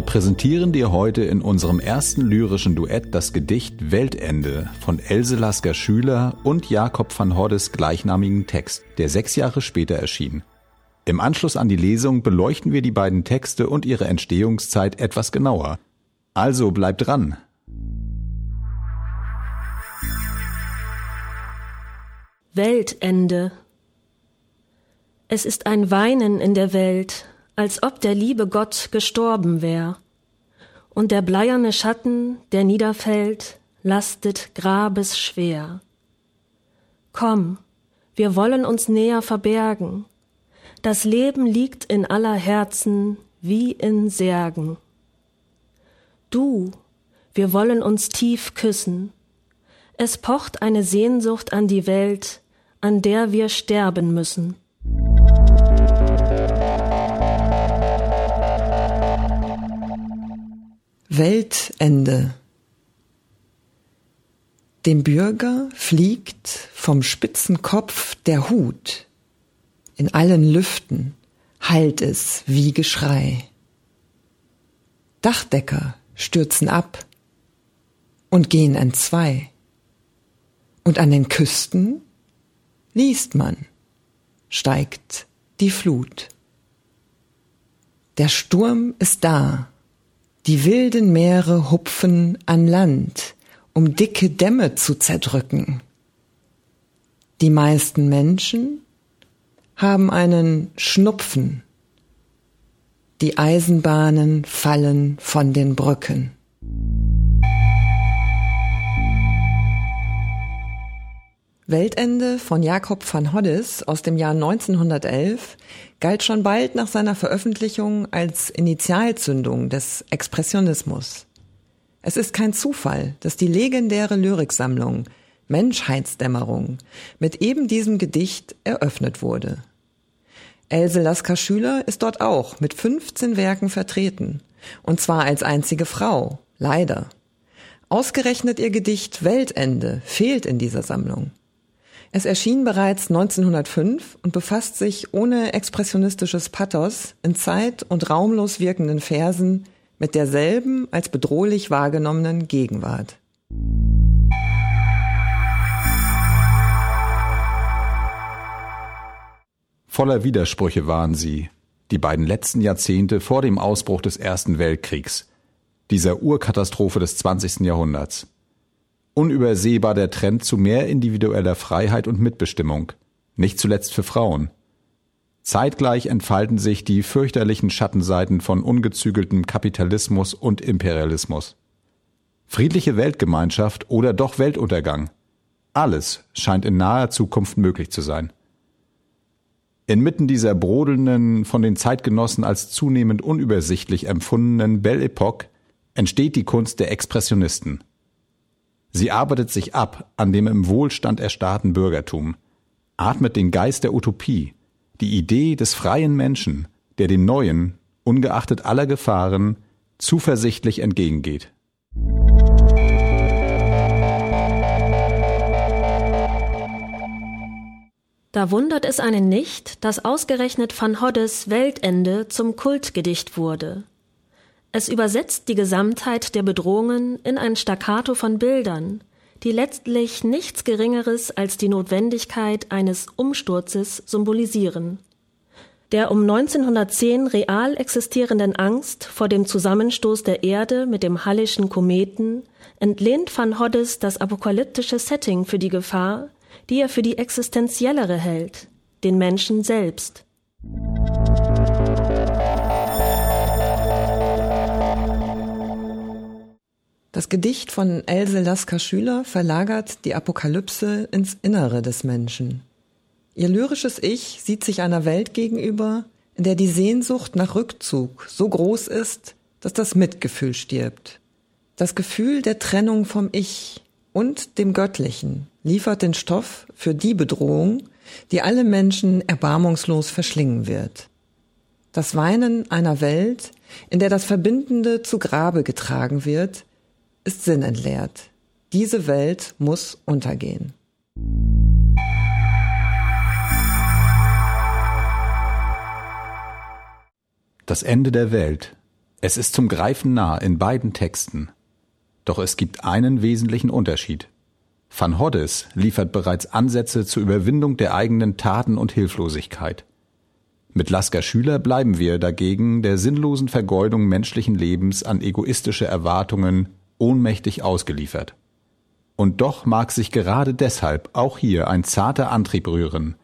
präsentieren dir heute in unserem ersten lyrischen Duett das Gedicht Weltende von Else Lasker Schüler und Jakob van Hordes gleichnamigen Text, der sechs Jahre später erschien. Im Anschluss an die Lesung beleuchten wir die beiden Texte und ihre Entstehungszeit etwas genauer. Also bleib dran! Weltende. Es ist ein Weinen in der Welt, als ob der liebe Gott gestorben wär. Und der bleierne Schatten, der niederfällt, lastet grabesschwer. Komm, wir wollen uns näher verbergen. Das Leben liegt in aller Herzen wie in Särgen. Du, wir wollen uns tief küssen. Es pocht eine Sehnsucht an die Welt, an der wir sterben müssen. Weltende. Dem Bürger fliegt vom spitzen Kopf der Hut. In allen Lüften hallt es wie Geschrei. Dachdecker stürzen ab und gehen entzwei. Und an den Küsten liest man, steigt die Flut. Der Sturm ist da, die wilden Meere hupfen an Land, um dicke Dämme zu zerdrücken. Die meisten Menschen haben einen Schnupfen. Die Eisenbahnen fallen von den Brücken. Weltende von Jakob van Hoddes aus dem Jahr 1911 galt schon bald nach seiner Veröffentlichung als Initialzündung des Expressionismus. Es ist kein Zufall, dass die legendäre Lyriksammlung Menschheitsdämmerung mit eben diesem Gedicht eröffnet wurde. Else Lasker Schüler ist dort auch mit 15 Werken vertreten, und zwar als einzige Frau, leider. Ausgerechnet ihr Gedicht Weltende fehlt in dieser Sammlung. Es erschien bereits 1905 und befasst sich ohne expressionistisches Pathos in zeit- und raumlos wirkenden Versen mit derselben als bedrohlich wahrgenommenen Gegenwart. Voller Widersprüche waren sie, die beiden letzten Jahrzehnte vor dem Ausbruch des Ersten Weltkriegs, dieser Urkatastrophe des 20. Jahrhunderts. Unübersehbar der Trend zu mehr individueller Freiheit und Mitbestimmung, nicht zuletzt für Frauen. Zeitgleich entfalten sich die fürchterlichen Schattenseiten von ungezügeltem Kapitalismus und Imperialismus. Friedliche Weltgemeinschaft oder doch Weltuntergang. Alles scheint in naher Zukunft möglich zu sein. Inmitten dieser brodelnden, von den Zeitgenossen als zunehmend unübersichtlich empfundenen Belle Epoque entsteht die Kunst der Expressionisten – Sie arbeitet sich ab an dem im Wohlstand erstarrten Bürgertum, atmet den Geist der Utopie, die Idee des freien Menschen, der den Neuen, ungeachtet aller Gefahren, zuversichtlich entgegengeht. Da wundert es einen nicht, dass ausgerechnet van Hoddes Weltende zum Kultgedicht wurde. Es übersetzt die Gesamtheit der Bedrohungen in ein Staccato von Bildern, die letztlich nichts Geringeres als die Notwendigkeit eines Umsturzes symbolisieren. Der um 1910 real existierenden Angst vor dem Zusammenstoß der Erde mit dem Hallischen Kometen entlehnt van Hoddes das apokalyptische Setting für die Gefahr, die er für die existenziellere hält, den Menschen selbst. Das Gedicht von Else Lasker Schüler verlagert die Apokalypse ins Innere des Menschen. Ihr lyrisches Ich sieht sich einer Welt gegenüber, in der die Sehnsucht nach Rückzug so groß ist, dass das Mitgefühl stirbt. Das Gefühl der Trennung vom Ich und dem Göttlichen liefert den Stoff für die Bedrohung, die alle Menschen erbarmungslos verschlingen wird. Das Weinen einer Welt, in der das Verbindende zu Grabe getragen wird, ist sinnentleert. Diese Welt muss untergehen. Das Ende der Welt. Es ist zum Greifen nah in beiden Texten. Doch es gibt einen wesentlichen Unterschied. Van Hoddes liefert bereits Ansätze zur Überwindung der eigenen Taten und Hilflosigkeit. Mit Lasker Schüler bleiben wir dagegen der sinnlosen Vergeudung menschlichen Lebens an egoistische Erwartungen ohnmächtig ausgeliefert. Und doch mag sich gerade deshalb auch hier ein zarter Antrieb rühren,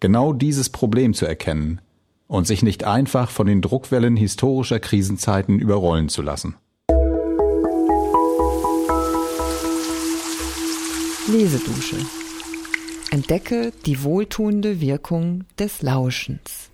genau dieses Problem zu erkennen und sich nicht einfach von den Druckwellen historischer Krisenzeiten überrollen zu lassen. Lesedusche. Entdecke die wohltuende Wirkung des Lauschens.